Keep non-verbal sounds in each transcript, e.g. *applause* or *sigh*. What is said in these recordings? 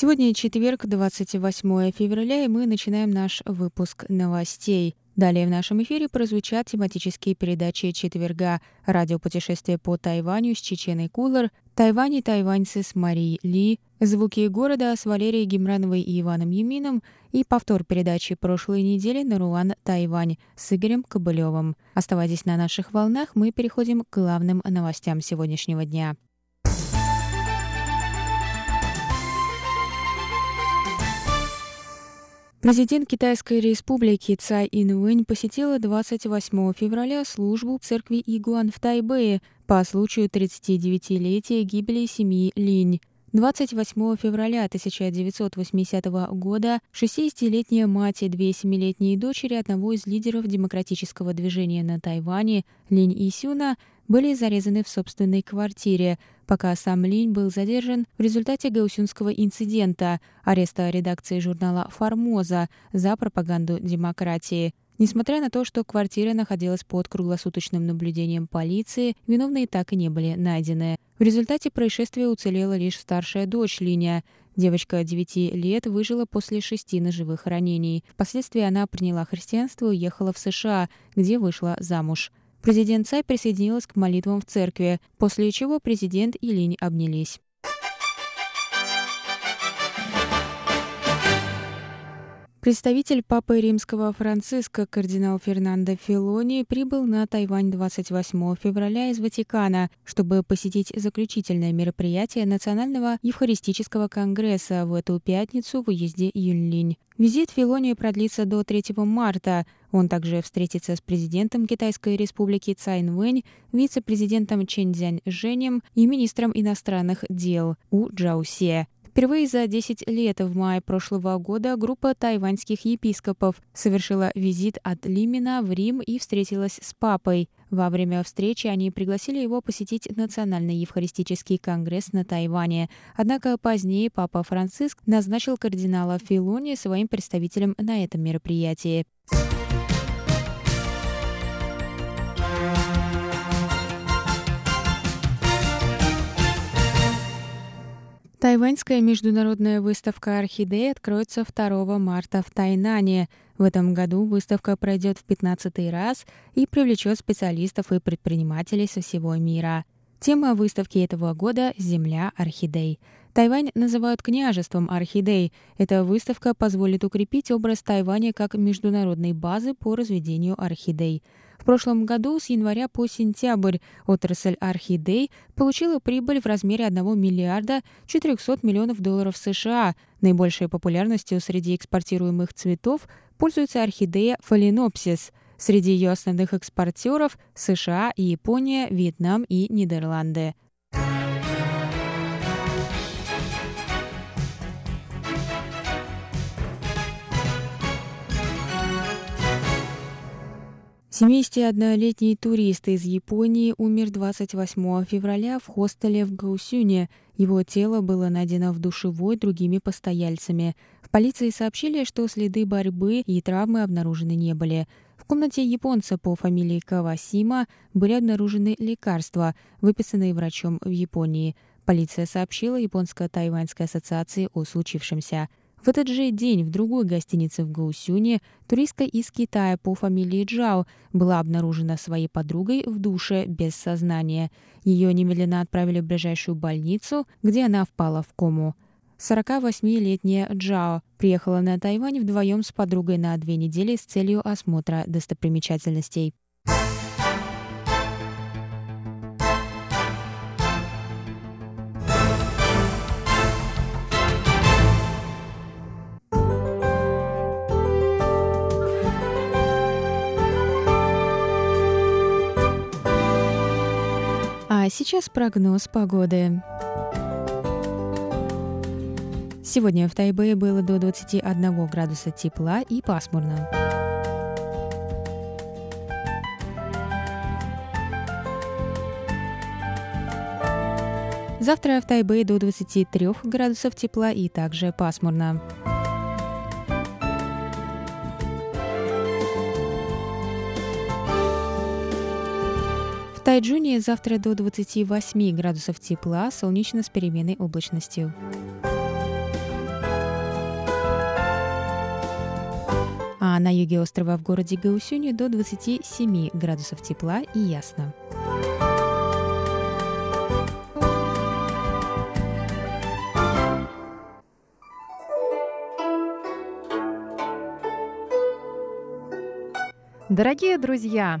Сегодня четверг, 28 февраля, и мы начинаем наш выпуск новостей. Далее в нашем эфире прозвучат тематические передачи четверга «Радиопутешествие по Тайваню» с Чеченой Кулар, «Тайвань и тайваньцы» с Марией Ли, «Звуки города» с Валерией Гемрановой и Иваном Юмином и повтор передачи прошлой недели «Наруан Тайвань» с Игорем Кобылевым. Оставайтесь на наших волнах, мы переходим к главным новостям сегодняшнего дня. Президент Китайской республики Цай Инуэнь посетила 28 февраля службу церкви Игуан в Тайбэе по случаю 39-летия гибели семьи Линь. 28 февраля 1980 года 60-летняя мать и две семилетние дочери одного из лидеров демократического движения на Тайване Линь Исюна были зарезаны в собственной квартире, пока сам Линь был задержан в результате гаусюнского инцидента, ареста редакции журнала «Формоза» за пропаганду демократии. Несмотря на то, что квартира находилась под круглосуточным наблюдением полиции, виновные так и не были найдены. В результате происшествия уцелела лишь старшая дочь Линя. Девочка 9 лет выжила после шести ножевых ранений. Впоследствии она приняла христианство и уехала в США, где вышла замуж. Президент Цай присоединилась к молитвам в церкви, после чего президент и Линь обнялись. Представитель Папы Римского Франциска кардинал Фернандо Филони прибыл на Тайвань 28 февраля из Ватикана, чтобы посетить заключительное мероприятие Национального Евхаристического конгресса в эту пятницу в уезде Юньлинь. Визит Филони продлится до 3 марта. Он также встретится с президентом Китайской республики Цайн Вэнь, вице-президентом Чен Цзянь Женем и министром иностранных дел У Джаусе. Впервые за 10 лет в мае прошлого года группа тайваньских епископов совершила визит от Лимина в Рим и встретилась с папой. Во время встречи они пригласили его посетить Национальный Евхаристический конгресс на Тайване. Однако позднее папа Франциск назначил кардинала Филони своим представителем на этом мероприятии. Тайваньская международная выставка «Орхидей» откроется 2 марта в Тайнане. В этом году выставка пройдет в 15 раз и привлечет специалистов и предпринимателей со всего мира. Тема выставки этого года – «Земля орхидей». Тайвань называют княжеством орхидей. Эта выставка позволит укрепить образ Тайваня как международной базы по разведению орхидей. В прошлом году с января по сентябрь отрасль орхидей получила прибыль в размере 1 миллиарда 400 миллионов долларов США. Наибольшей популярностью среди экспортируемых цветов пользуется орхидея фаленопсис. Среди ее основных экспортеров – США, Япония, Вьетнам и Нидерланды. Семидесятиоднолетний турист из Японии умер 28 февраля в хостеле в Гаусюне. Его тело было найдено в душевой другими постояльцами. В полиции сообщили, что следы борьбы и травмы обнаружены не были. В комнате японца по фамилии Кавасима были обнаружены лекарства, выписанные врачом в Японии. Полиция сообщила Японско-Тайваньской ассоциации о случившемся. В этот же день в другой гостинице в Гаусюне туристка из Китая по фамилии Джао была обнаружена своей подругой в душе без сознания. Ее немедленно отправили в ближайшую больницу, где она впала в кому. 48-летняя Джао приехала на Тайвань вдвоем с подругой на две недели с целью осмотра достопримечательностей. А сейчас прогноз погоды. Сегодня в Тайбэе было до 21 градуса тепла и пасмурно. Завтра в Тайбэе до 23 градусов тепла и также пасмурно. Тайджуне завтра до 28 градусов тепла, солнечно с переменной облачностью. А на юге острова в городе Гаусюни до 27 градусов тепла и ясно. Дорогие друзья,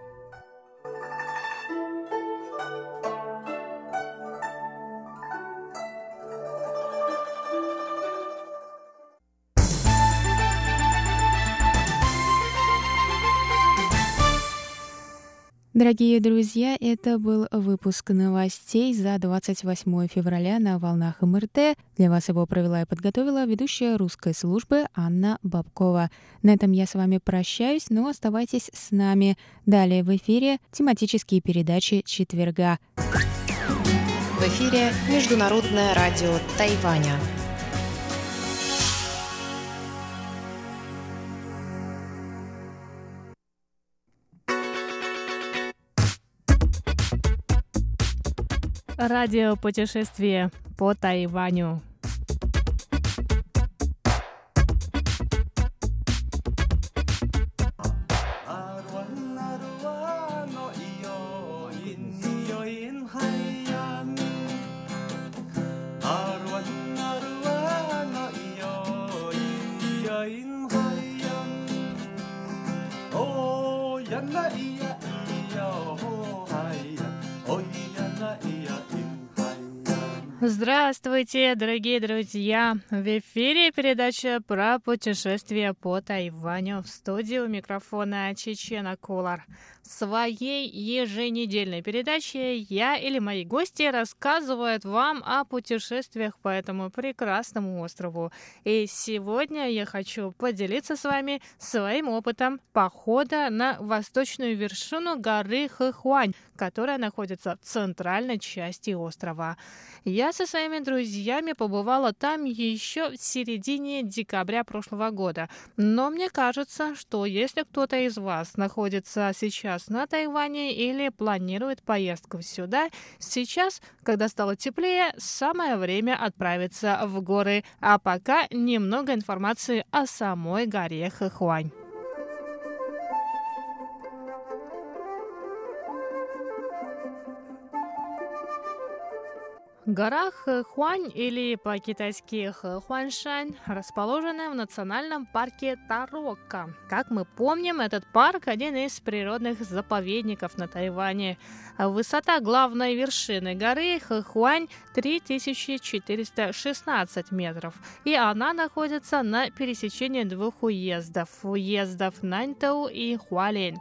Дорогие друзья, это был выпуск новостей за 28 февраля на волнах МРТ. Для вас его провела и подготовила ведущая русской службы Анна Бабкова. На этом я с вами прощаюсь, но оставайтесь с нами. Далее в эфире тематические передачи четверга. В эфире Международное радио Тайваня. Радиопутешествие по Тайваню. Здравствуйте, дорогие друзья! В эфире передача про путешествие по Тайваню. В студии у микрофона Чечена Кулар. Своей еженедельной передаче я или мои гости рассказывают вам о путешествиях по этому прекрасному острову. И сегодня я хочу поделиться с вами своим опытом похода на восточную вершину горы Хэхуань, которая находится в центральной части острова. Я со своими друзьями побывала там еще в середине декабря прошлого года. Но мне кажется, что если кто-то из вас находится сейчас на Тайване или планирует поездку сюда, сейчас, когда стало теплее, самое время отправиться в горы. А пока немного информации о самой горе Хэхуань. Гора Хуань или по-китайски Хуаншань расположена в национальном парке Тарока. Как мы помним, этот парк один из природных заповедников на Тайване. Высота главной вершины горы Хуань 3416 метров, и она находится на пересечении двух уездов – уездов Наньтоу и Хуалин.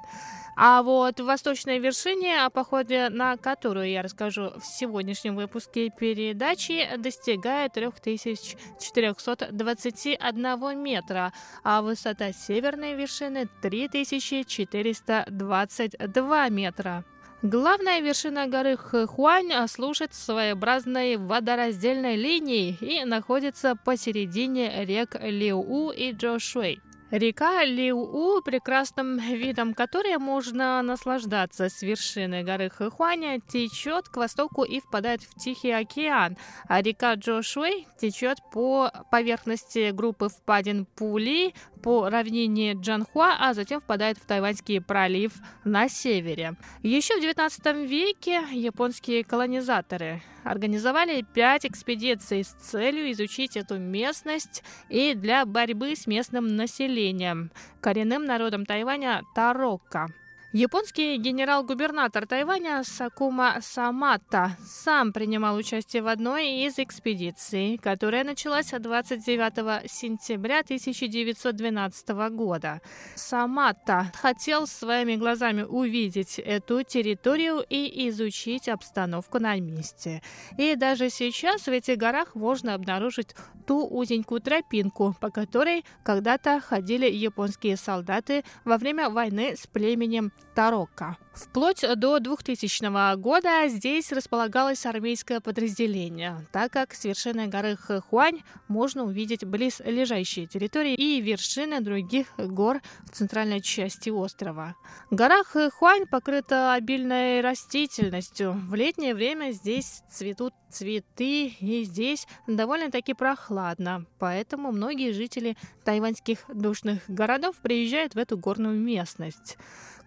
А вот в восточной вершине, о походе на которую я расскажу в сегодняшнем выпуске передачи, достигает 3421 метра, а высота северной вершины 3422 метра. Главная вершина горы Хуань служит своеобразной водораздельной линией и находится посередине рек Лиу и Джошуэй. Река Лиу, прекрасным видом которой можно наслаждаться с вершины горы Хэхуаня, течет к востоку и впадает в Тихий океан, а река Джошуэй течет по поверхности группы впадин Пули, по равнине Джанхуа, а затем впадает в Тайваньский пролив на севере. Еще в XIX веке японские колонизаторы организовали пять экспедиций с целью изучить эту местность и для борьбы с местным населением, коренным народом Тайваня Тарокко. Японский генерал-губернатор Тайваня Сакума Самата сам принимал участие в одной из экспедиций, которая началась 29 сентября 1912 года. Самата хотел своими глазами увидеть эту территорию и изучить обстановку на месте. И даже сейчас в этих горах можно обнаружить ту узенькую тропинку, по которой когда-то ходили японские солдаты во время войны с племенем Тарока. Вплоть до 2000 года здесь располагалось армейское подразделение, так как с вершины горы Хуань можно увидеть близ лежащие территории и вершины других гор в центральной части острова. Гора Хуань покрыта обильной растительностью. В летнее время здесь цветут цветы, и здесь довольно-таки прохладно. Поэтому многие жители тайваньских душных городов приезжают в эту горную местность.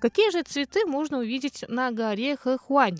Какие же цветы можно увидеть на горе Хэхуань?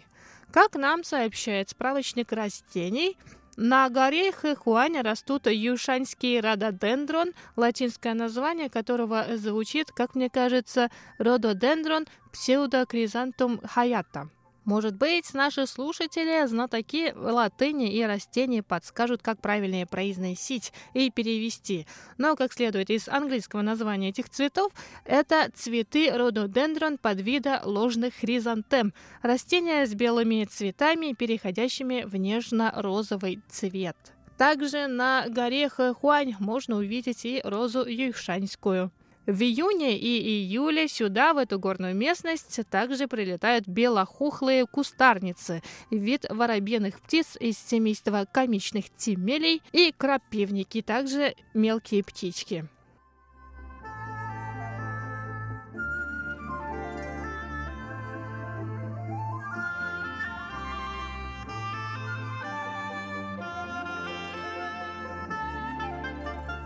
Как нам сообщает справочник растений, на горе Хэхуань растут юшаньский рододендрон, латинское название которого звучит, как мне кажется, рододендрон псевдокризантум хаята. Может быть, наши слушатели, знатоки латыни и растений подскажут, как правильнее произносить и перевести. Но, как следует из английского названия этих цветов, это цветы рододендрон подвида ложных хризантем, растения с белыми цветами, переходящими в нежно-розовый цвет. Также на горе Хуань можно увидеть и розу юйшаньскую. В июне и июле сюда, в эту горную местность, также прилетают белохухлые кустарницы, вид воробьиных птиц из семейства комичных тимелей и крапивники, также мелкие птички.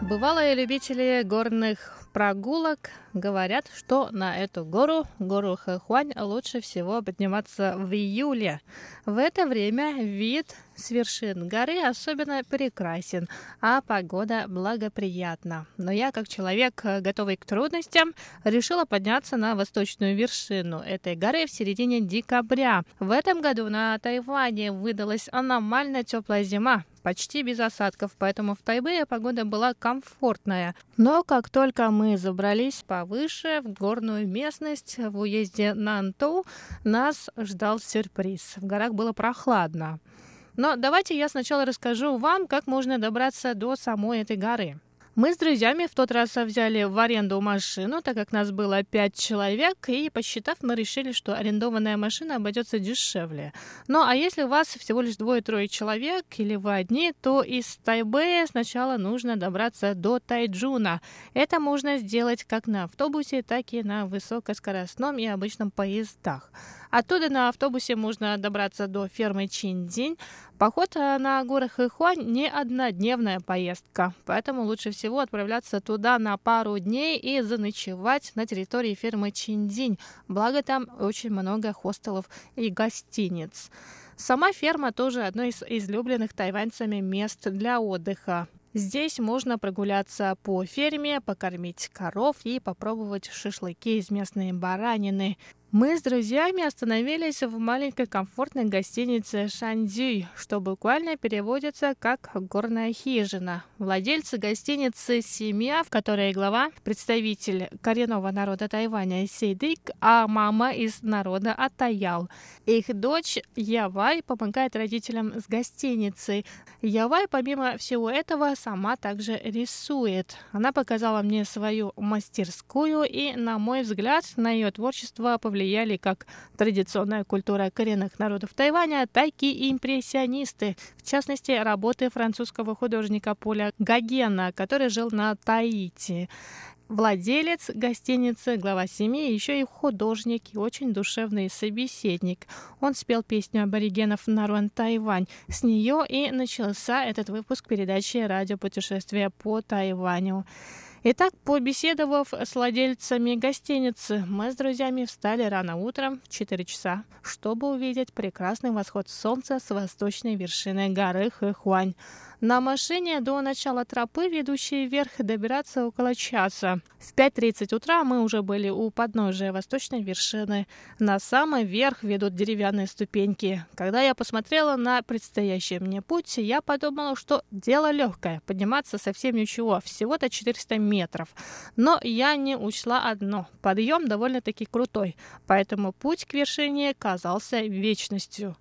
Бывалые любители горных прогулок говорят, что на эту гору, гору Хэхуань, лучше всего подниматься в июле. В это время вид с вершин горы особенно прекрасен, а погода благоприятна. Но я, как человек, готовый к трудностям, решила подняться на восточную вершину этой горы в середине декабря. В этом году на Тайване выдалась аномально теплая зима, почти без осадков, поэтому в Тайбэе погода была комфортная. Но как только мы забрались повыше, в горную местность, в уезде Нантоу, нас ждал сюрприз. В горах было прохладно. Но давайте я сначала расскажу вам, как можно добраться до самой этой горы. Мы с друзьями в тот раз взяли в аренду машину, так как нас было пять человек, и посчитав, мы решили, что арендованная машина обойдется дешевле. Ну а если у вас всего лишь двое-трое человек или вы одни, то из Тайбэя сначала нужно добраться до Тайджуна. Это можно сделать как на автобусе, так и на высокоскоростном и обычном поездах. Оттуда на автобусе можно добраться до фермы Чиндзинь. Поход э, на горы Хэхуань не однодневная поездка, поэтому лучше всего отправляться туда на пару дней и заночевать на территории фермы Чиндзинь. Благо там очень много хостелов и гостиниц. Сама ферма тоже одно из излюбленных тайваньцами мест для отдыха. Здесь можно прогуляться по ферме, покормить коров и попробовать шашлыки из местной баранины. Мы с друзьями остановились в маленькой комфортной гостинице Шанзюй, что буквально переводится как «горная хижина». Владельцы гостиницы – семья, в которой глава – представитель коренного народа Тайваня Сейдык, а мама из народа Атаял. Их дочь Явай помогает родителям с гостиницей. Явай, помимо всего этого, сама также рисует. Она показала мне свою мастерскую, и, на мой взгляд, на ее творчество повлияет повлияли как традиционная культура коренных народов Тайваня, так и импрессионисты, в частности, работы французского художника Поля Гогена, который жил на Таити владелец гостиницы, глава семьи, еще и художник и очень душевный собеседник. Он спел песню аборигенов Наруан Тайвань. С нее и начался этот выпуск передачи «Радиопутешествие по Тайваню». Итак, побеседовав с владельцами гостиницы, мы с друзьями встали рано утром в 4 часа, чтобы увидеть прекрасный восход солнца с восточной вершины горы Хэхуань. На машине до начала тропы, ведущей вверх, добираться около часа. В 5.30 утра мы уже были у подножия восточной вершины. На самый верх ведут деревянные ступеньки. Когда я посмотрела на предстоящий мне путь, я подумала, что дело легкое. Подниматься совсем ничего, всего-то 400 метров. Но я не учла одно. Подъем довольно-таки крутой, поэтому путь к вершине казался вечностью.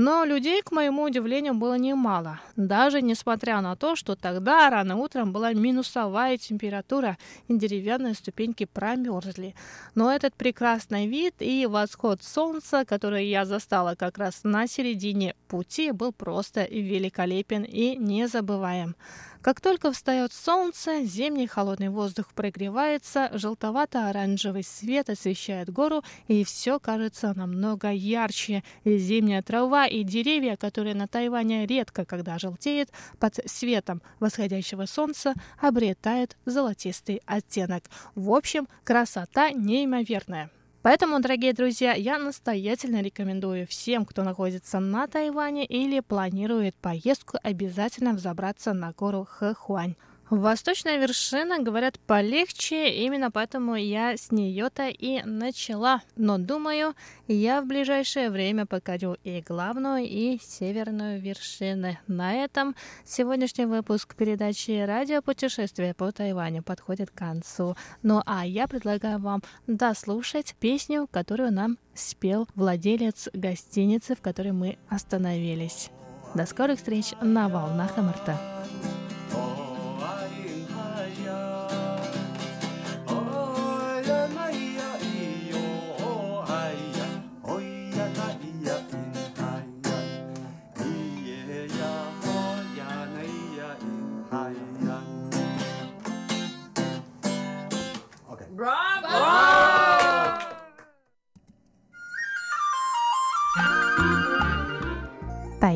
Но людей, к моему удивлению, было немало. Даже несмотря на то, что тогда рано утром была минусовая температура, и деревянные ступеньки промерзли. Но этот прекрасный вид и восход солнца, который я застала как раз на середине пути, был просто великолепен и незабываем. Как только встает солнце, зимний холодный воздух прогревается, желтовато-оранжевый свет освещает гору, и все кажется намного ярче. Зимняя трава и деревья, которые на Тайване редко когда желтеют, под светом восходящего солнца обретают золотистый оттенок. В общем, красота неимоверная. Поэтому, дорогие друзья, я настоятельно рекомендую всем, кто находится на Тайване или планирует поездку, обязательно взобраться на гору Хэхуань. Восточная вершина, говорят, полегче, именно поэтому я с нее-то и начала. Но думаю, я в ближайшее время покорю и главную, и северную вершины. На этом сегодняшний выпуск передачи «Радиопутешествие по Тайваню» подходит к концу. Ну а я предлагаю вам дослушать песню, которую нам спел владелец гостиницы, в которой мы остановились. До скорых встреч на волнах МРТ.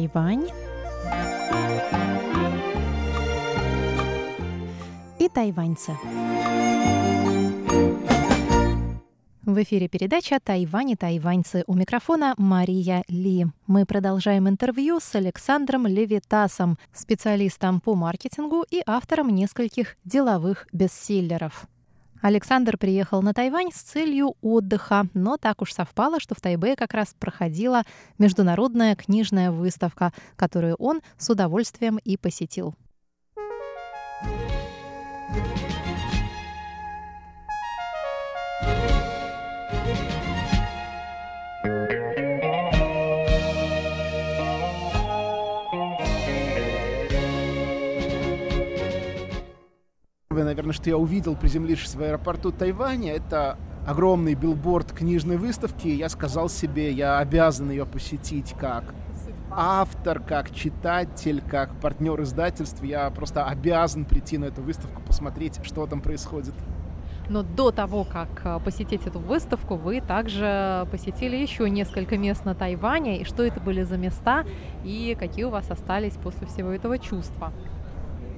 Тайвань и тайваньцы. В эфире передача «Тайвань и тайваньцы». У микрофона Мария Ли. Мы продолжаем интервью с Александром Левитасом, специалистом по маркетингу и автором нескольких деловых бестселлеров. Александр приехал на Тайвань с целью отдыха, но так уж совпало, что в Тайбе как раз проходила международная книжная выставка, которую он с удовольствием и посетил. Наверное, что я увидел, приземлившись в аэропорту Тайваня, это огромный билборд книжной выставки. Я сказал себе, я обязан ее посетить как автор, как читатель, как партнер издательств. Я просто обязан прийти на эту выставку, посмотреть, что там происходит. Но до того, как а, посетить эту выставку, вы также посетили еще несколько мест на Тайване. И что это были за места, и какие у вас остались после всего этого чувства?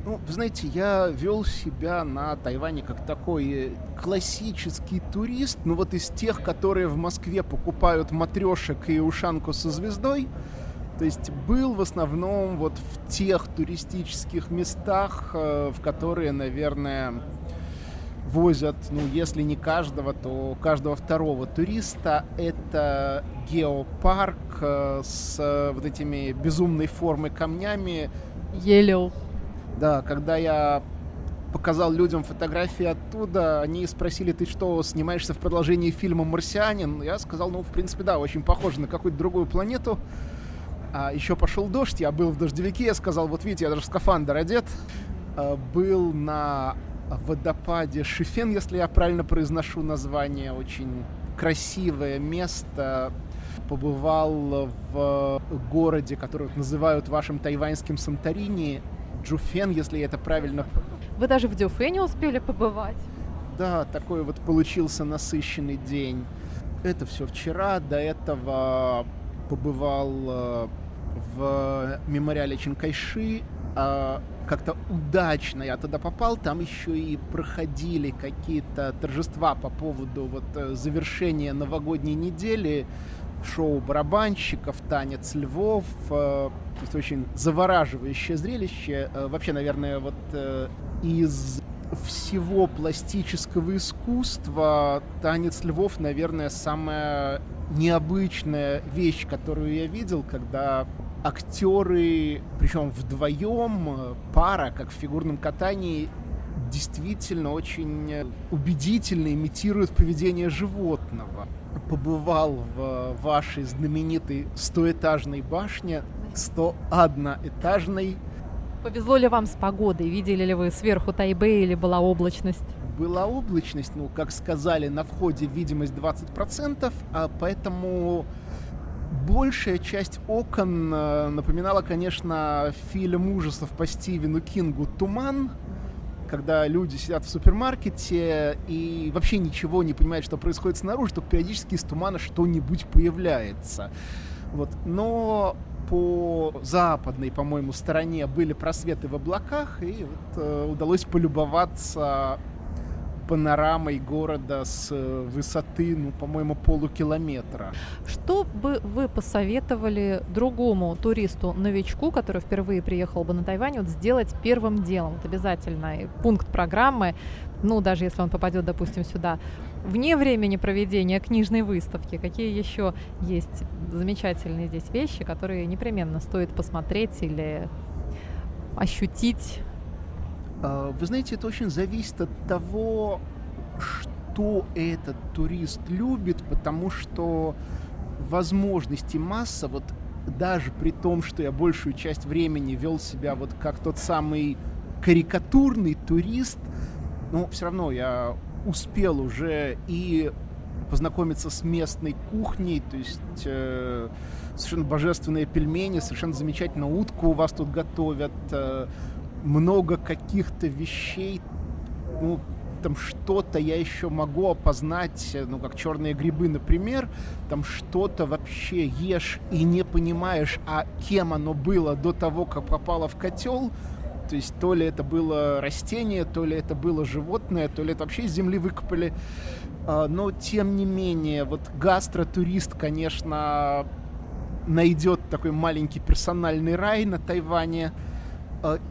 Ну, вы знаете, я вел себя на Тайване как такой э, классический турист, ну вот из тех, которые в Москве покупают матрешек и ушанку со звездой, То есть был в основном вот в тех туристических местах, э, в которые, наверное, возят, ну, если не каждого, то каждого второго туриста. Это геопарк э, с вот этими безумной формы камнями. Елил. Да, когда я показал людям фотографии оттуда, они спросили, ты что, снимаешься в продолжении фильма «Марсианин»? Я сказал, ну, в принципе, да, очень похоже на какую-то другую планету. А еще пошел дождь, я был в дождевике, я сказал, вот видите, я даже в скафандр одет. А, был на водопаде Шифен, если я правильно произношу название, очень красивое место. Побывал в городе, который называют вашим тайваньским Санторини, Джуфен, если я это правильно вы даже в Дюфене успели побывать. Да, такой вот получился насыщенный день. Это все вчера. До этого побывал э, в мемориале Чинкайши. А как-то удачно я туда попал. Там еще и проходили какие-то торжества по поводу вот э, завершения новогодней недели шоу барабанщиков, танец львов. Э, то есть очень завораживающее зрелище. Вообще, наверное, вот из всего пластического искусства танец львов, наверное, самая необычная вещь, которую я видел, когда актеры, причем вдвоем, пара, как в фигурном катании, действительно очень убедительно имитируют поведение животного. Побывал в вашей знаменитой стоэтажной башне, 101-этажной Повезло ли вам с погодой? Видели ли вы сверху Тайбэй или была облачность? Была облачность, ну, как сказали, на входе видимость 20%, а поэтому большая часть окон э, напоминала, конечно, фильм ужасов по Стивену Кингу «Туман», когда люди сидят в супермаркете и вообще ничего не понимают, что происходит снаружи, только периодически из тумана что-нибудь появляется. Вот. Но по западной, по-моему, стороне были просветы в облаках, и вот, э, удалось полюбоваться панорамой города с э, высоты, ну, по-моему, полукилометра. Что бы вы посоветовали другому туристу-новичку, который впервые приехал бы на Тайвань, вот сделать первым делом? Вот обязательно пункт программы, ну, даже если он попадет, допустим, сюда вне времени проведения книжной выставки, какие еще есть замечательные здесь вещи, которые непременно стоит посмотреть или ощутить? А, вы знаете, это очень зависит от того, что этот турист любит, потому что возможности масса, вот даже при том, что я большую часть времени вел себя вот как тот самый карикатурный турист, но все равно я успел уже и познакомиться с местной кухней, то есть э, совершенно божественные пельмени, совершенно замечательно утку у вас тут готовят, э, много каких-то вещей, ну, там что-то я еще могу опознать, ну, как черные грибы, например, там что-то вообще ешь и не понимаешь, а кем оно было до того, как попало в котел, то есть то ли это было растение, то ли это было животное, то ли это вообще из земли выкопали. А, но тем не менее, вот гастротурист, конечно, найдет такой маленький персональный рай на Тайване –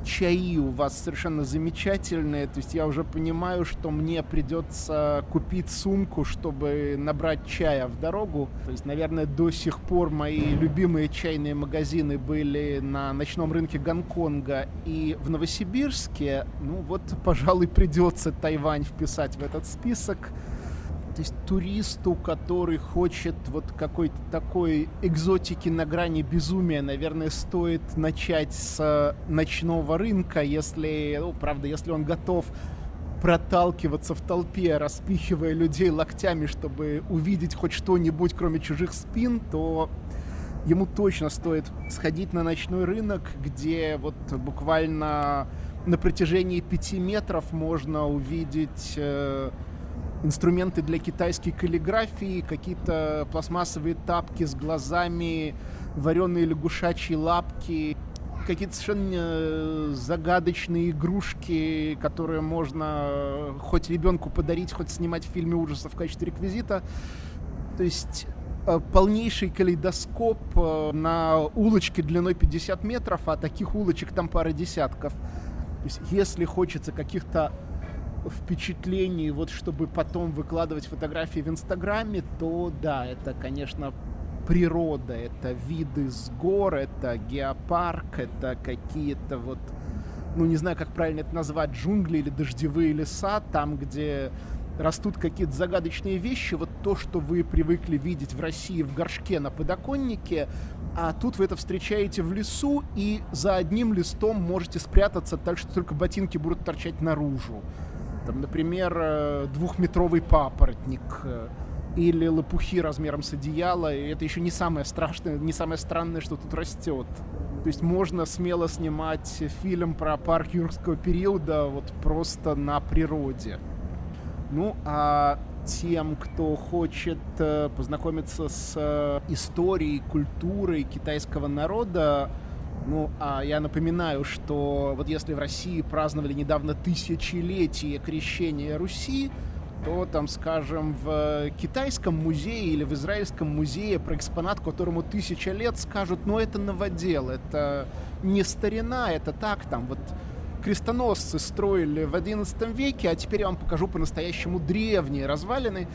чаи у вас совершенно замечательные. То есть я уже понимаю, что мне придется купить сумку, чтобы набрать чая в дорогу. То есть, наверное, до сих пор мои любимые чайные магазины были на ночном рынке Гонконга и в Новосибирске. Ну вот, пожалуй, придется Тайвань вписать в этот список. То есть туристу, который хочет вот какой-то такой экзотики на грани безумия, наверное, стоит начать с ночного рынка, если, ну, правда, если он готов проталкиваться в толпе, распихивая людей локтями, чтобы увидеть хоть что-нибудь, кроме чужих спин, то ему точно стоит сходить на ночной рынок, где вот буквально на протяжении пяти метров можно увидеть э, инструменты для китайской каллиграфии, какие-то пластмассовые тапки с глазами, вареные лягушачьи лапки, какие-то совершенно э, загадочные игрушки, которые можно хоть ребенку подарить, хоть снимать в фильме ужасов в качестве реквизита. То есть э, полнейший калейдоскоп э, на улочке длиной 50 метров, а таких улочек там пара десятков. То есть, если хочется каких-то впечатлений, вот чтобы потом выкладывать фотографии в Инстаграме, то да, это, конечно, природа, это виды с гор, это геопарк, это какие-то вот, ну не знаю, как правильно это назвать, джунгли или дождевые леса, там, где растут какие-то загадочные вещи, вот то, что вы привыкли видеть в России в горшке на подоконнике, а тут вы это встречаете в лесу и за одним листом можете спрятаться так, что только ботинки будут торчать наружу. Там, например, э, двухметровый папоротник э, или лопухи размером с одеяло, и это еще не самое страшное, не самое странное, что тут растет. То есть можно смело снимать фильм про парк юрского периода вот просто на природе. Ну, а тем, кто хочет э, познакомиться с историей, культурой китайского народа, ну, а я напоминаю, что вот если в России праздновали недавно тысячелетие крещения Руси, то там, скажем, в китайском музее или в израильском музее про экспонат, которому тысяча лет, скажут, ну это новодел, это не старина, это так, там вот крестоносцы строили в XI веке, а теперь я вам покажу по-настоящему древние развалины.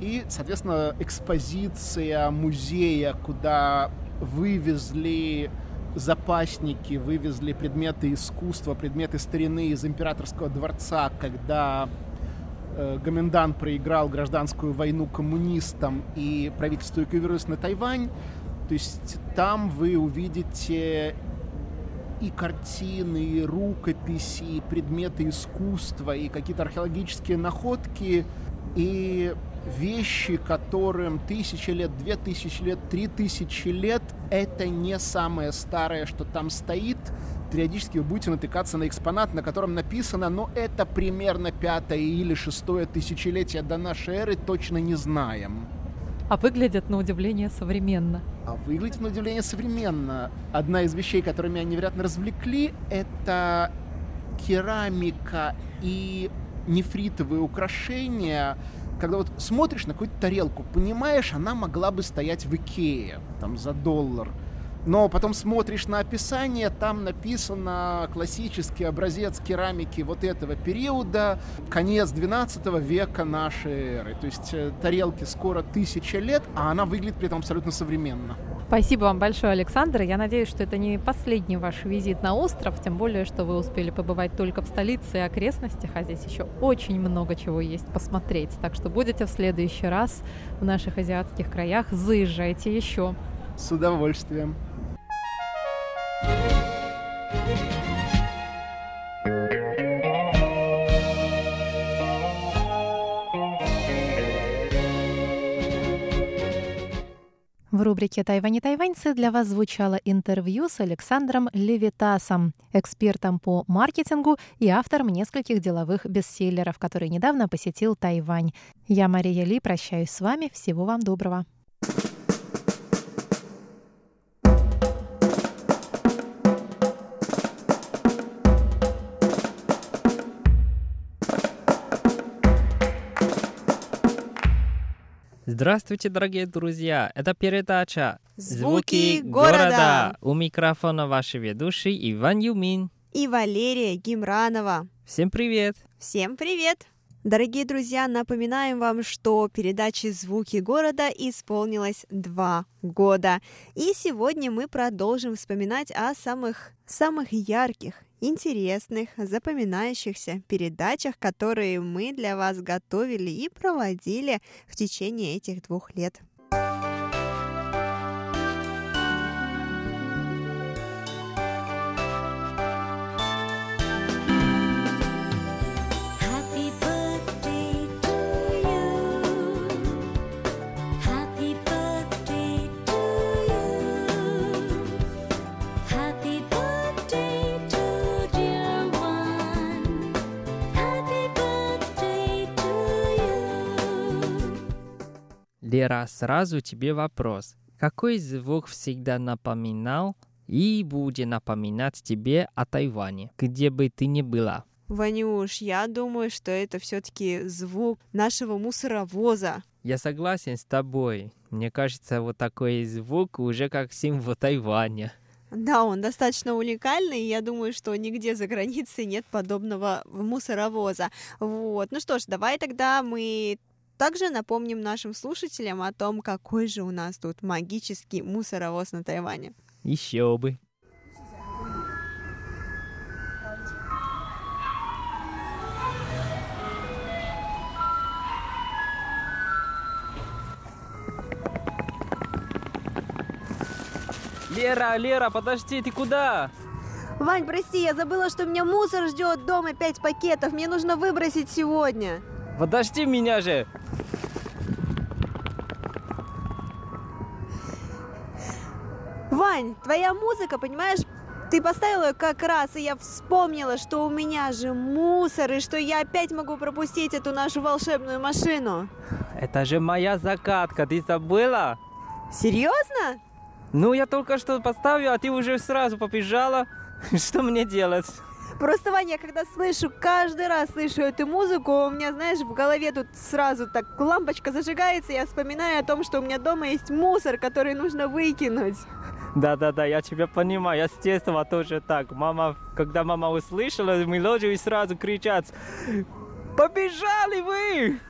И, соответственно, экспозиция музея, куда вывезли запасники, вывезли предметы искусства, предметы старины из императорского дворца, когда э, Гоминдан проиграл гражданскую войну коммунистам и правительство эвакуировалось на Тайвань. То есть там вы увидите и картины, и рукописи, и предметы искусства, и какие-то археологические находки, и вещи, которым тысячи лет, две тысячи лет, три тысячи лет, это не самое старое, что там стоит. Периодически вы будете натыкаться на экспонат, на котором написано, но это примерно пятое или шестое тысячелетие до нашей эры, точно не знаем. А выглядят, на удивление, современно. А выглядит, на удивление, современно. Одна из вещей, которые меня невероятно развлекли, это керамика и нефритовые украшения, когда вот смотришь на какую-то тарелку, понимаешь, она могла бы стоять в Икее, там, за доллар – но потом смотришь на описание, там написано классический образец керамики вот этого периода, конец 12 века нашей эры. То есть э, тарелке скоро тысяча лет, а она выглядит при этом абсолютно современно. Спасибо вам большое, Александр. Я надеюсь, что это не последний ваш визит на остров, тем более, что вы успели побывать только в столице и окрестностях, а здесь еще очень много чего есть посмотреть. Так что будете в следующий раз в наших азиатских краях, заезжайте еще. С удовольствием. В рубрике «Тайвань и тайваньцы» для вас звучало интервью с Александром Левитасом, экспертом по маркетингу и автором нескольких деловых бестселлеров, который недавно посетил Тайвань. Я, Мария Ли, прощаюсь с вами. Всего вам доброго. Здравствуйте, дорогие друзья! Это передача «Звуки города». У микрофона ваши ведущий Иван Юмин. И Валерия Гимранова. Всем привет! Всем привет! Дорогие друзья, напоминаем вам, что передаче «Звуки города» исполнилось два года. И сегодня мы продолжим вспоминать о самых, самых ярких интересных, запоминающихся передачах, которые мы для вас готовили и проводили в течение этих двух лет. Лера, сразу тебе вопрос. Какой звук всегда напоминал и будет напоминать тебе о Тайване, где бы ты ни была? Ванюш, я думаю, что это все-таки звук нашего мусоровоза. Я согласен с тобой. Мне кажется, вот такой звук уже как символ Тайваня. Да, он достаточно уникальный, и я думаю, что нигде за границей нет подобного мусоровоза. Вот. Ну что ж, давай тогда мы также напомним нашим слушателям о том, какой же у нас тут магический мусоровоз на Тайване. Еще бы. Лера, Лера, подожди, ты куда? Вань, прости, я забыла, что меня мусор ждет дома пять пакетов. Мне нужно выбросить сегодня. Подожди меня же. Вань, твоя музыка, понимаешь, ты поставила ее как раз, и я вспомнила, что у меня же мусор, и что я опять могу пропустить эту нашу волшебную машину. Это же моя загадка, ты забыла? Серьезно? Ну, я только что поставил, а ты уже сразу побежала. *laughs* Что мне делать? Просто, Ваня, я когда слышу, каждый раз слышу эту музыку, у меня, знаешь, в голове тут сразу так лампочка зажигается, я вспоминаю о том, что у меня дома есть мусор, который нужно выкинуть. Да-да-да, я тебя понимаю, я с детства тоже так. Мама, когда мама услышала мелодию, и сразу кричат, побежали вы!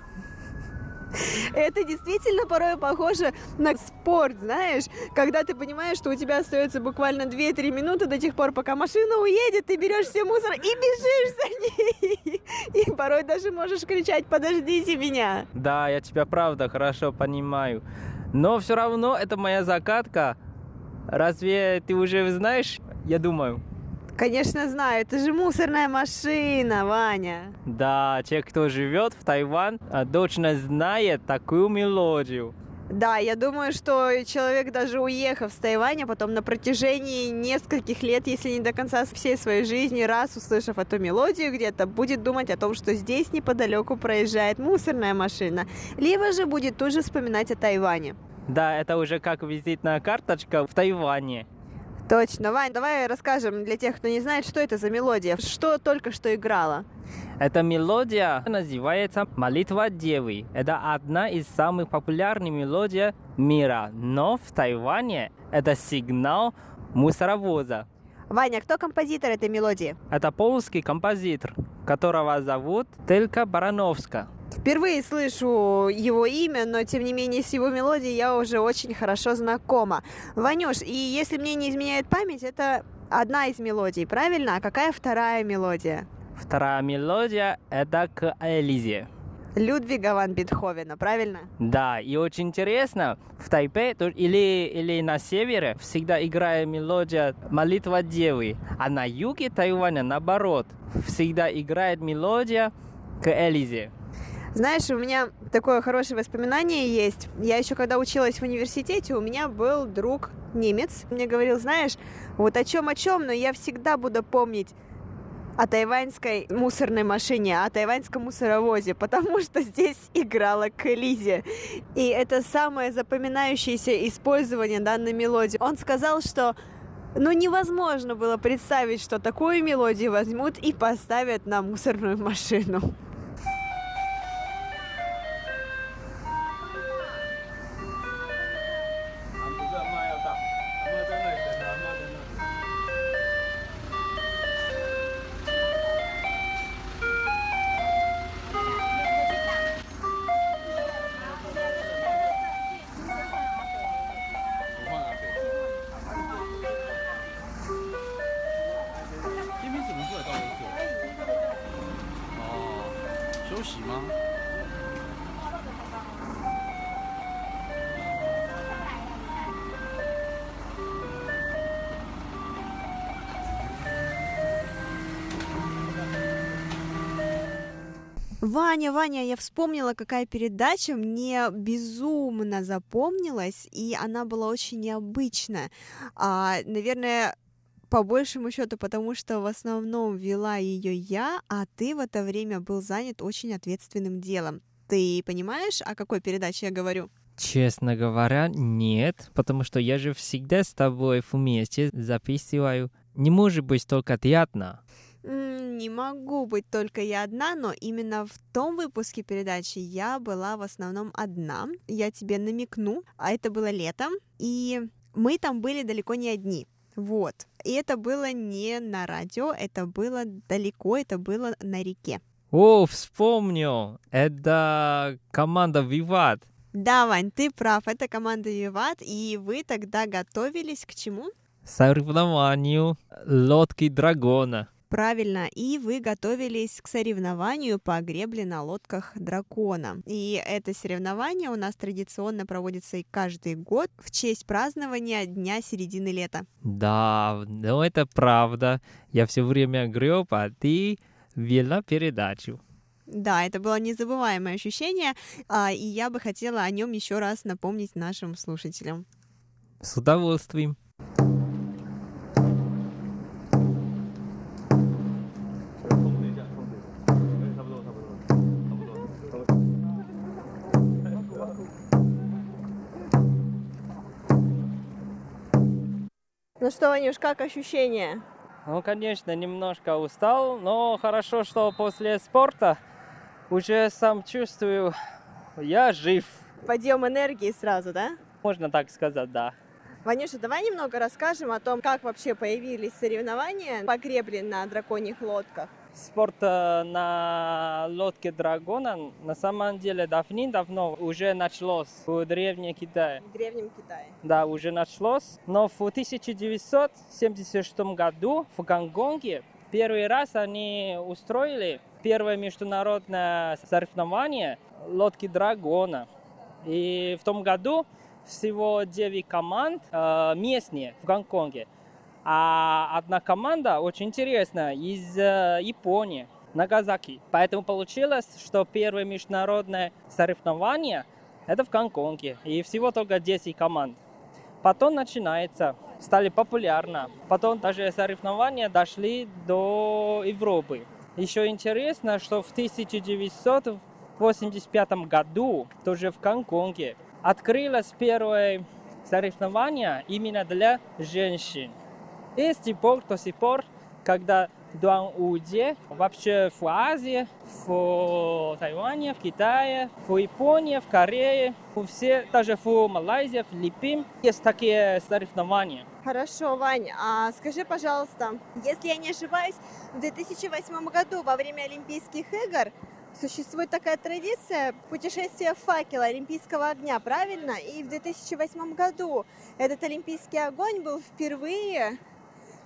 *laughs* Это действительно порой похоже на спорт, знаешь, когда ты понимаешь, что у тебя остается буквально 2-3 минуты до тех пор, пока машина уедет, ты берешь все мусор и бежишь за ней. *laughs* И порой даже можешь кричать «подождите меня». Да, я тебя правда хорошо понимаю. Но все равно это моя загадка. Разве ты уже знаешь? Я думаю. Конечно, знаю, это же мусорная машина, Ваня. Да, те, кто живет в Тайван, а, точно знает такую мелодию. Да, я думаю, что человек, даже уехав с Тайваня, потом на протяжении нескольких лет, если не до конца всей своей жизни, раз услышав эту мелодию где-то, будет думать о том, что здесь неподалеку проезжает мусорная машина. Либо же будет тоже вспоминать о Тайване. Да, это уже как визитная карточка в Тайване. Точно. Вань, давай расскажем для тех, кто не знает, что это за мелодия, что только что играла. Эта мелодия называется «Молитва Девы». Это одна из самых популярных мелодий мира. Но в Тайване это сигнал мусоровоза. Ваня, кто композитор этой мелодии? Это польский композитор, которого зовут Телька Барановска. Впервые слышу его имя, но тем не менее с его мелодией я уже очень хорошо знакома. Ванюш, и если мне не изменяет память, это одна из мелодий, правильно? А какая вторая мелодия? Вторая мелодия – это к Элизе. Людвига ван Бетховена, правильно? Да, и очень интересно, в Тайпе или, или на севере всегда играет мелодия «Молитва Девы», а на юге Тайваня, наоборот, всегда играет мелодия к Элизе. Знаешь, у меня такое хорошее воспоминание есть. Я еще когда училась в университете, у меня был друг немец. Мне говорил, знаешь, вот о чем о чем, но я всегда буду помнить о тайваньской мусорной машине, о тайваньском мусоровозе, потому что здесь играла Кэлизе. И это самое запоминающееся использование данной мелодии. Он сказал, что ну, невозможно было представить, что такую мелодию возьмут и поставят на мусорную машину. Ваня, Ваня, я вспомнила, какая передача мне безумно запомнилась, и она была очень необычная. А, наверное, по большему счету, потому что в основном вела ее я, а ты в это время был занят очень ответственным делом. Ты понимаешь, о какой передаче я говорю? Честно говоря, нет, потому что я же всегда с тобой вместе записываю. Не может быть только ты. Не могу быть только я одна, но именно в том выпуске передачи я была в основном одна. Я тебе намекну, а это было летом, и мы там были далеко не одни. Вот. И это было не на радио, это было далеко, это было на реке. О, вспомнил. Это команда Виват. Да, Вань, ты прав, это команда Виват, и вы тогда готовились к чему? Соревнованию лодки дракона. Правильно, и вы готовились к соревнованию по гребле на лодках дракона. И это соревнование у нас традиционно проводится и каждый год в честь празднования Дня середины лета. Да, но это правда. Я все время греб, а ты вела передачу. Да, это было незабываемое ощущение, а, и я бы хотела о нем еще раз напомнить нашим слушателям. С удовольствием. Ну что, Ванюш, как ощущения? Ну, конечно, немножко устал, но хорошо, что после спорта уже сам чувствую, я жив. Подъем энергии сразу, да? Можно так сказать, да. Ванюша, давай немного расскажем о том, как вообще появились соревнования по гребле на драконьих лодках. Спорт на лодке дракона на самом деле давным-давно уже началось в Древнем Китае. В Древнем Китае. Да, уже началось. Но в 1976 году в Гонконге первый раз они устроили первое международное соревнование лодки дракона. И в том году всего 9 команд э, местные в Гонконге. А одна команда очень интересная из э, Японии, Нагазаки. Поэтому получилось, что первое международное соревнование это в Гонконге. И всего только 10 команд. Потом начинается, стали популярны. Потом даже соревнования дошли до Европы. Еще интересно, что в 1985 году, тоже в Гонконге, открылось первое соревнование именно для женщин. И с тех пор до сих пор, когда Дуан Уде, вообще в Азии, в Тайване, в Китае, в Японии, в Корее, у все, даже в Малайзии, в Филиппин, есть такие соревнования. Хорошо, Вань, а скажи, пожалуйста, если я не ошибаюсь, в 2008 году во время Олимпийских игр существует такая традиция путешествия факела Олимпийского огня, правильно? И в 2008 году этот Олимпийский огонь был впервые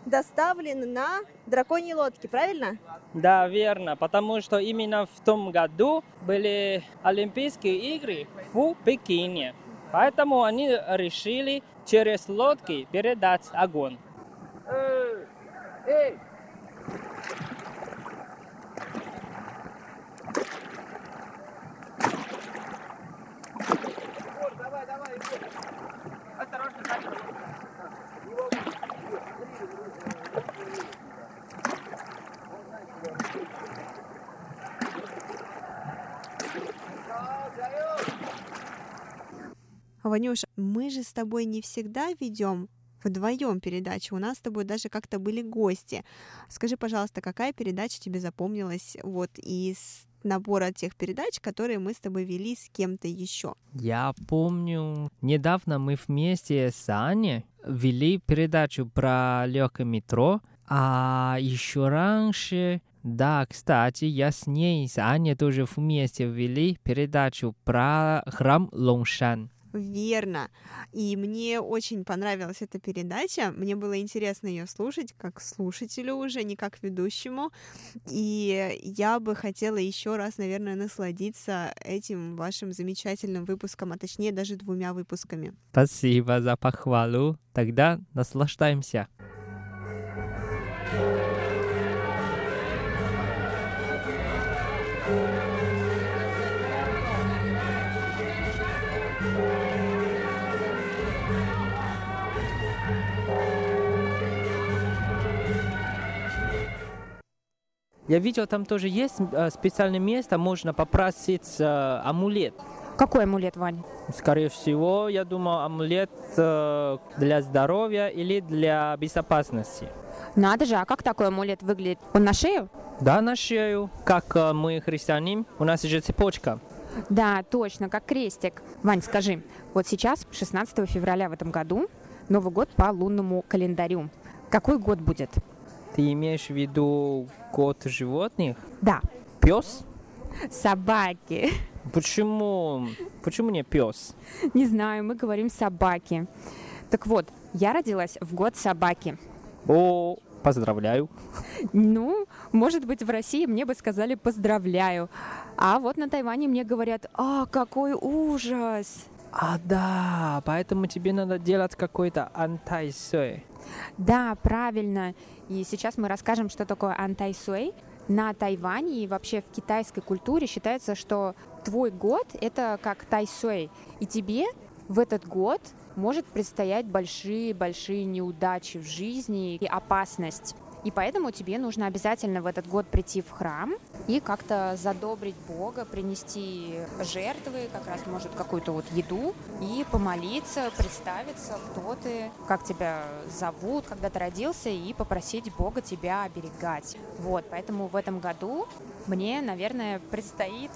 доставлен на драконьей лодке, правильно? Да, верно, потому что именно в том году были Олимпийские игры в Пекине. Поэтому они решили через лодки передать огонь. Ванюш, мы же с тобой не всегда ведем вдвоем передачу. У нас с тобой даже как-то были гости. Скажи, пожалуйста, какая передача тебе запомнилась вот из набора тех передач, которые мы с тобой вели с кем-то еще? Я помню, недавно мы вместе с Аней вели передачу про легкое метро, а еще раньше, да, кстати, я с ней, с Аней тоже вместе вели передачу про храм Лонгшан. Верно. И мне очень понравилась эта передача. Мне было интересно ее слушать, как слушателю уже, не как ведущему. И я бы хотела еще раз, наверное, насладиться этим вашим замечательным выпуском, а точнее даже двумя выпусками. Спасибо за похвалу. Тогда наслаждаемся. Я видел, там тоже есть э, специальное место, можно попросить э, амулет. Какой амулет, Вань? Скорее всего, я думаю, амулет э, для здоровья или для безопасности. Надо же, а как такой амулет выглядит? Он на шею? Да, на шею. Как э, мы христианин, у нас же цепочка. Да, точно, как крестик. Вань, скажи, вот сейчас, 16 февраля в этом году, Новый год по лунному календарю. Какой год будет? Ты имеешь в виду год животных? Да, Пес? собаки. Почему? Почему не пес? Не знаю, мы говорим собаки. Так вот, я родилась в год собаки. О, поздравляю. Ну, может быть, в России мне бы сказали «поздравляю». А вот на Тайване мне говорят «А, какой ужас!» А, да, поэтому тебе надо делать какой-то антайсой. Да, правильно. И сейчас мы расскажем, что такое антайсуэй. На Тайване и вообще в китайской культуре считается, что твой год — это как тайсуэй. И тебе в этот год может предстоять большие-большие неудачи в жизни и опасность. И поэтому тебе нужно обязательно в этот год прийти в храм и как-то задобрить Бога, принести жертвы, как раз может какую-то вот еду, и помолиться, представиться, кто ты, как тебя зовут, когда ты родился, и попросить Бога тебя оберегать. Вот, поэтому в этом году мне, наверное, предстоит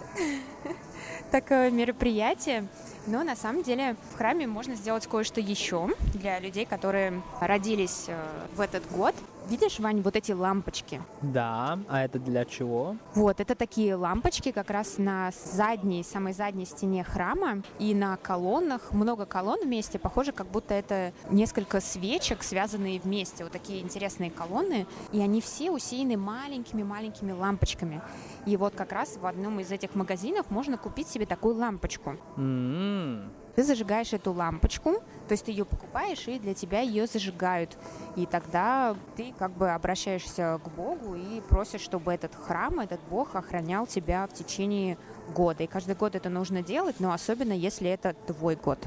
*laughs* такое мероприятие. Но на самом деле в храме можно сделать кое-что еще для людей, которые родились э, в этот год. Видишь, Вань, вот эти лампочки? Да, а это для чего? Вот, это такие лампочки как раз на задней, самой задней стене храма и на колоннах. Много колонн вместе, похоже, как будто это несколько свечек, связанные вместе. Вот такие интересные колонны. И они все усеяны маленькими-маленькими лампочками. И вот как раз в одном из этих магазинов можно купить себе такую лампочку. М, Ты зажигаешь эту лампочку, то есть ты ее покупаешь, и для тебя ее зажигают. И тогда ты как бы обращаешься к Богу и просишь, чтобы этот храм, этот Бог охранял тебя в течение года. И каждый год это нужно делать, но особенно если это твой год.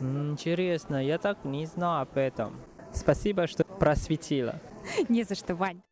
Интересно, я так не знал об этом. Спасибо, что просветила. *laughs* Не за что, Вань.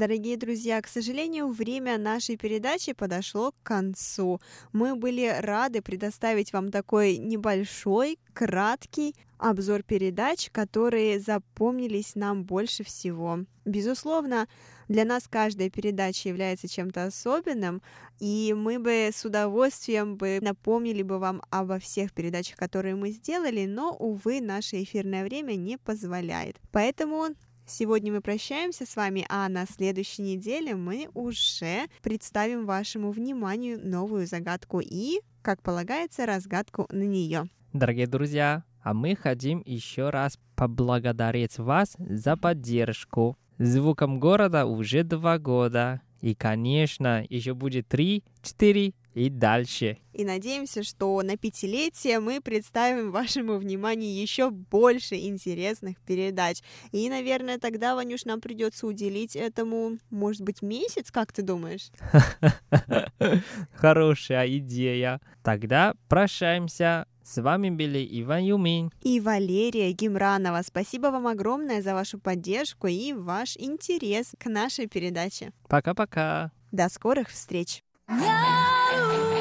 Дорогие друзья, к сожалению, время нашей передачи подошло к концу. Мы были рады предоставить вам такой небольшой, краткий обзор передач, которые запомнились нам больше всего. Безусловно, для нас каждая передача является чем-то особенным, и мы бы с удовольствием бы напомнили бы вам обо всех передачах, которые мы сделали, но, увы, наше эфирное время не позволяет. Поэтому Сегодня мы прощаемся с вами, а на следующей неделе мы уже представим вашему вниманию новую загадку и, как полагается, разгадку на нее. Дорогие друзья, а мы хотим еще раз поблагодарить вас за поддержку. Звуком города уже два года. И, конечно, еще будет три, четыре и дальше. И надеемся, что на пятилетие мы представим вашему вниманию еще больше интересных передач. И, наверное, тогда, Ванюш, нам придется уделить этому, может быть, месяц, как ты думаешь? *laughs* Хорошая идея. Тогда прощаемся. С вами были Иван Юмин. И Валерия Гимранова. Спасибо вам огромное за вашу поддержку и ваш интерес к нашей передаче. Пока-пока. До скорых встреч! Ooh.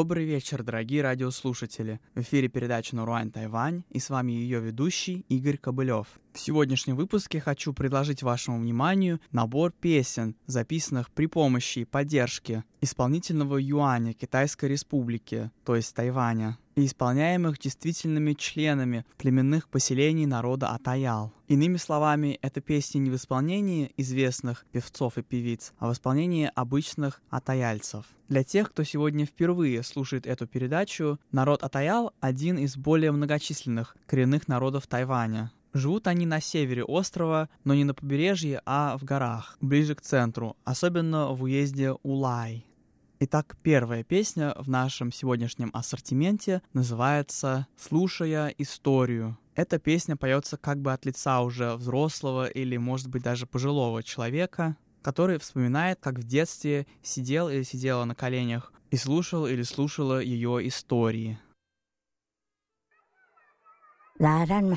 Добрый вечер, дорогие радиослушатели. В эфире передача «Наруань Тайвань» и с вами ее ведущий Игорь Кобылев. В сегодняшнем выпуске хочу предложить вашему вниманию набор песен, записанных при помощи и поддержки исполнительного юаня Китайской Республики, то есть Тайваня, и исполняемых действительными членами племенных поселений народа Атаял. Иными словами, это песни не в исполнении известных певцов и певиц, а в исполнении обычных атаяльцев. Для тех, кто сегодня впервые слушает эту передачу, народ Атаял – один из более многочисленных коренных народов Тайваня. Живут они на севере острова, но не на побережье, а в горах, ближе к центру, особенно в уезде Улай. Итак, первая песня в нашем сегодняшнем ассортименте называется «Слушая историю». Эта песня поется как бы от лица уже взрослого или, может быть, даже пожилого человека. который вспоминает, как в детстве сидел или сидела на коленях и слушал или слушала ее истории. Ларан.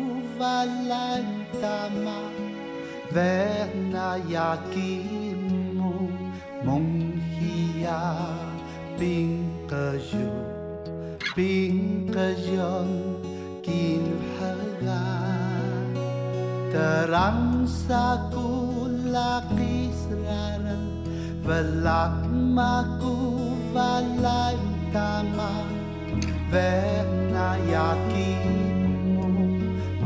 valentama verna yakimo monghia pinkajo pinkajon kinhaga terang saku lakis rara velakmaku valentama verna yakimo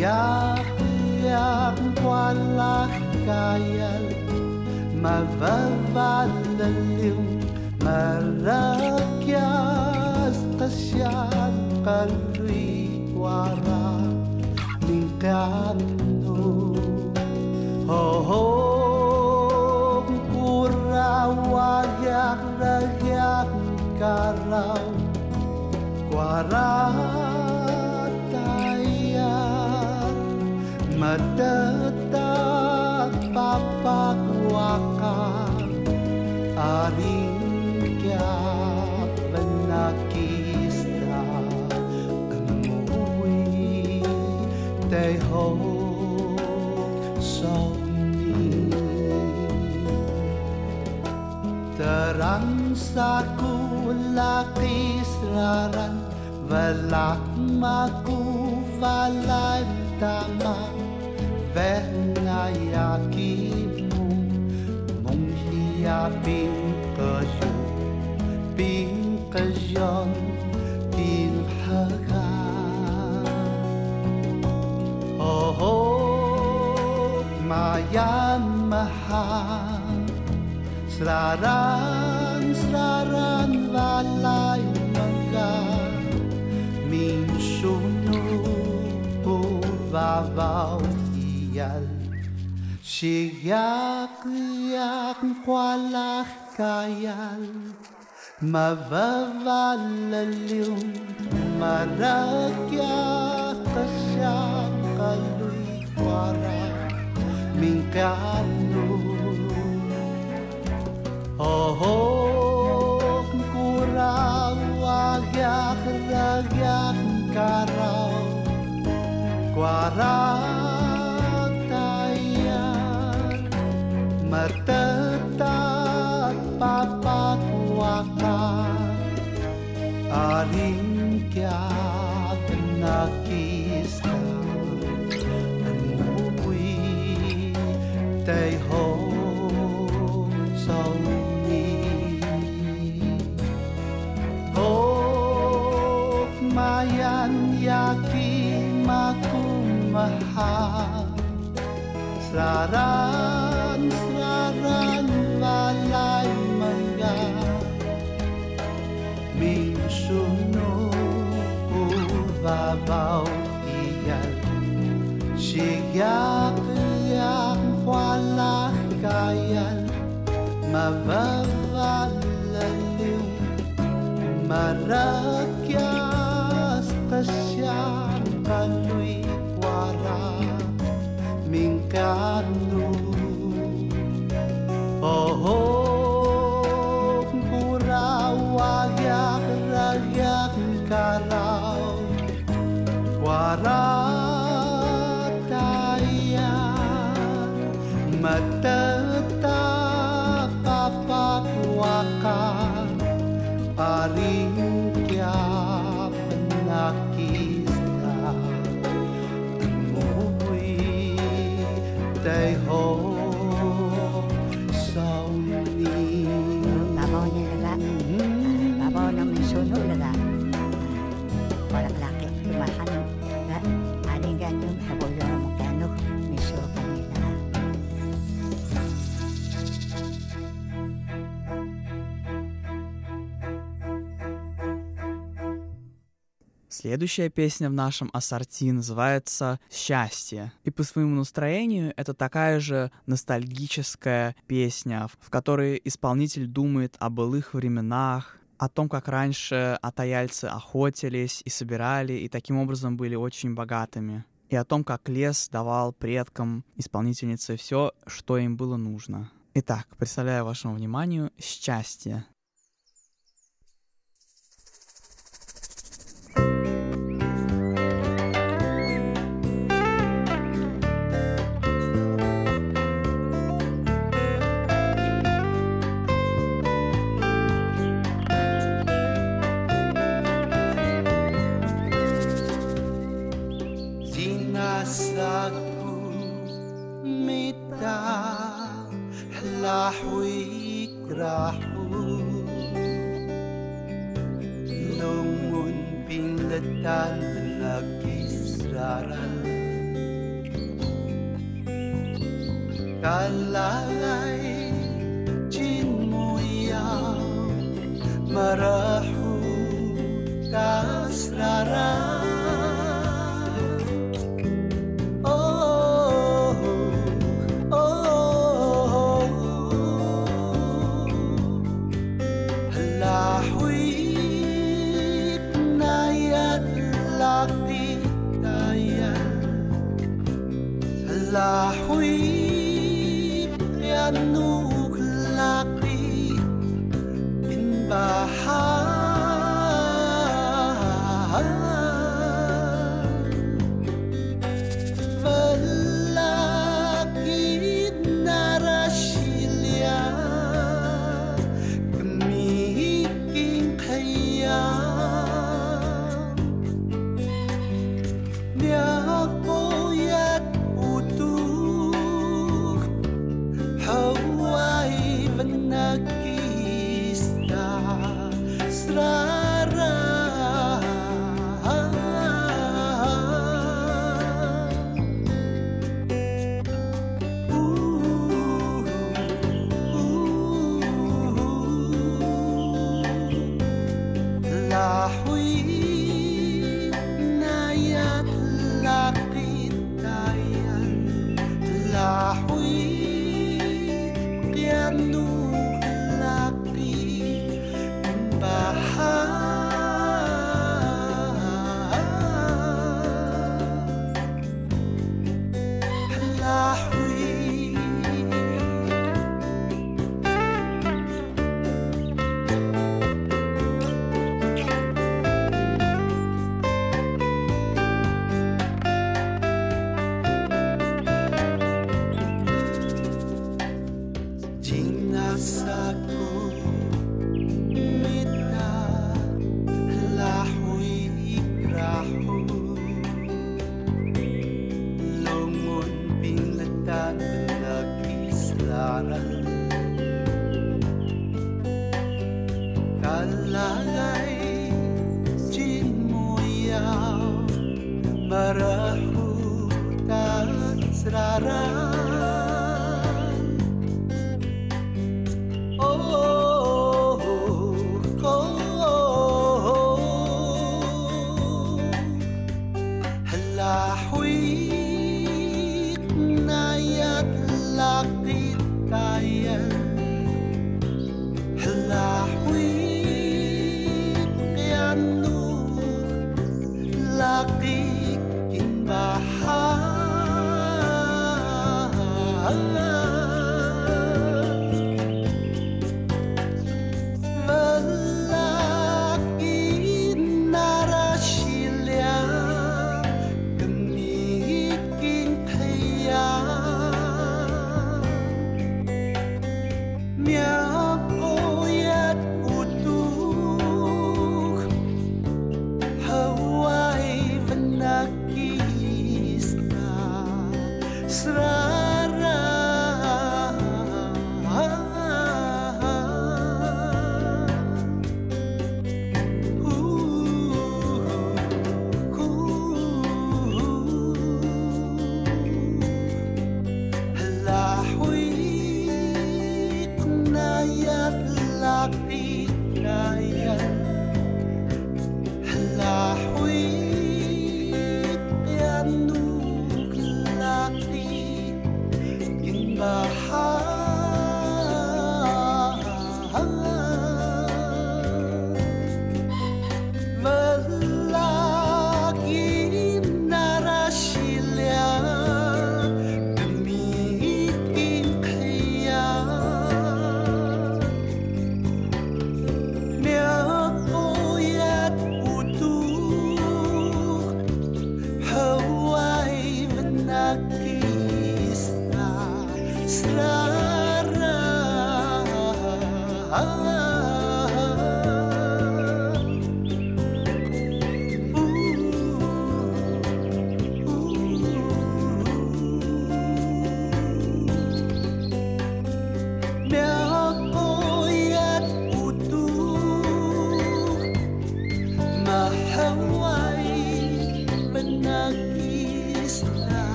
Yahyang palakayan Mavavalaliw Marakyas tasyan Kalwiwara Ningkano Hohong Kurawayak Ragyak Karaw Kwarang Madatat papagwaka Aring kya vanakista Kamui te ho soni Terang saku lakis raran, Velak maku valay tamang. Wenn a ya ki mu Mung hi ya bin ka yu Bin ka yon Bin ha ka Oh oh Ma yan ma ha Sraran sraran valay maga Min shunu po vavaw חייל שיריח מפועלך קייל מבבה לליום מרקח קשה קלוי קווארה מן קענו אוהוק מקורב וריח דריח קרב קווארה Matetat papatwakat Aringkiat nakista Anupui teiho sauni Hok oh, mayan yaki makumahal Sraran, sraran, walay maya Minsuno ko babaw iyan Siyak-iyak wala kayan Mababalalim marah Para Следующая песня в нашем ассорти называется «Счастье». И по своему настроению это такая же ностальгическая песня, в которой исполнитель думает о былых временах, о том, как раньше атаяльцы охотились и собирали, и таким образом были очень богатыми. И о том, как лес давал предкам исполнительницы все, что им было нужно. Итак, представляю вашему вниманию «Счастье». Bye.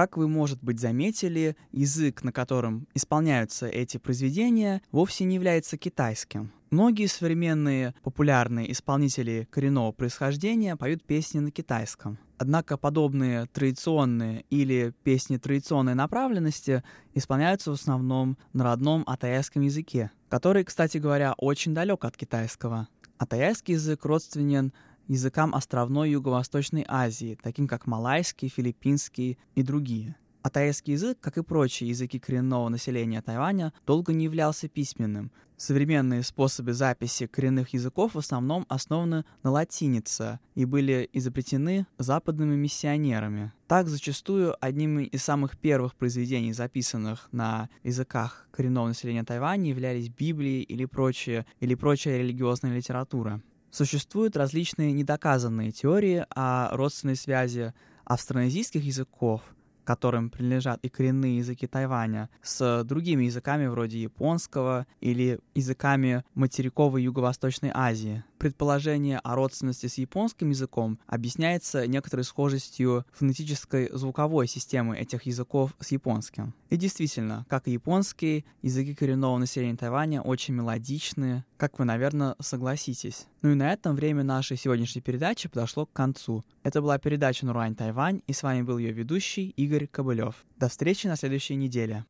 Как вы, может быть, заметили, язык, на котором исполняются эти произведения, вовсе не является китайским. Многие современные популярные исполнители коренного происхождения поют песни на китайском. Однако подобные традиционные или песни традиционной направленности исполняются в основном на родном атаяйском языке, который, кстати говоря, очень далек от китайского. Атаяйский язык родственен языкам островной Юго-Восточной Азии, таким как малайский, филиппинский и другие. А тайский язык, как и прочие языки коренного населения Тайваня, долго не являлся письменным. Современные способы записи коренных языков в основном основаны на латинице и были изобретены западными миссионерами. Так, зачастую одним из самых первых произведений, записанных на языках коренного населения Тайваня, являлись Библии или прочие, или прочая религиозная литература. Существуют различные недоказанные теории о родственной связи австронезийских языков, которым принадлежат и коренные языки Тайваня, с другими языками вроде японского или языками материковой Юго-Восточной Азии. Предположение о родственности с японским языком объясняется некоторой схожестью фонетической звуковой системы этих языков с японским. И действительно, как и японские, языки коренного населения Тайваня очень мелодичные, как вы, наверное, согласитесь. Ну и на этом время нашей сегодняшней передачи подошло к концу. Это была передача Нурань Тайвань, и с вами был ее ведущий Игорь Кобылев. До встречи на следующей неделе.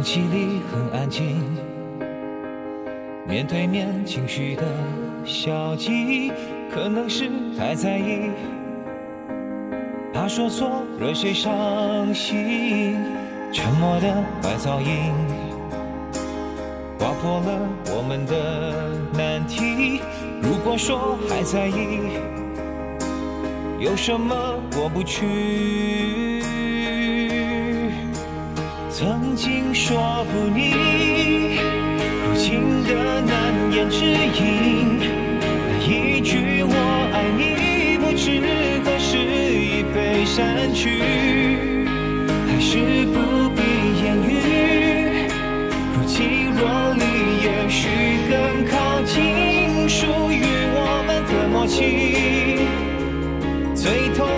空气里很安静，面对面情绪的消极，可能是太在意，怕说错惹谁伤心。沉默的白噪音，划破了我们的难题。如果说还在意，有什么过不去？曾经说不腻，如今的难言之隐。那一句我爱你，不知何时已被删去，还是不必言语。如今若离，也许更靠近，属于我们的默契。最痛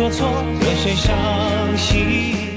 说错惹谁伤心。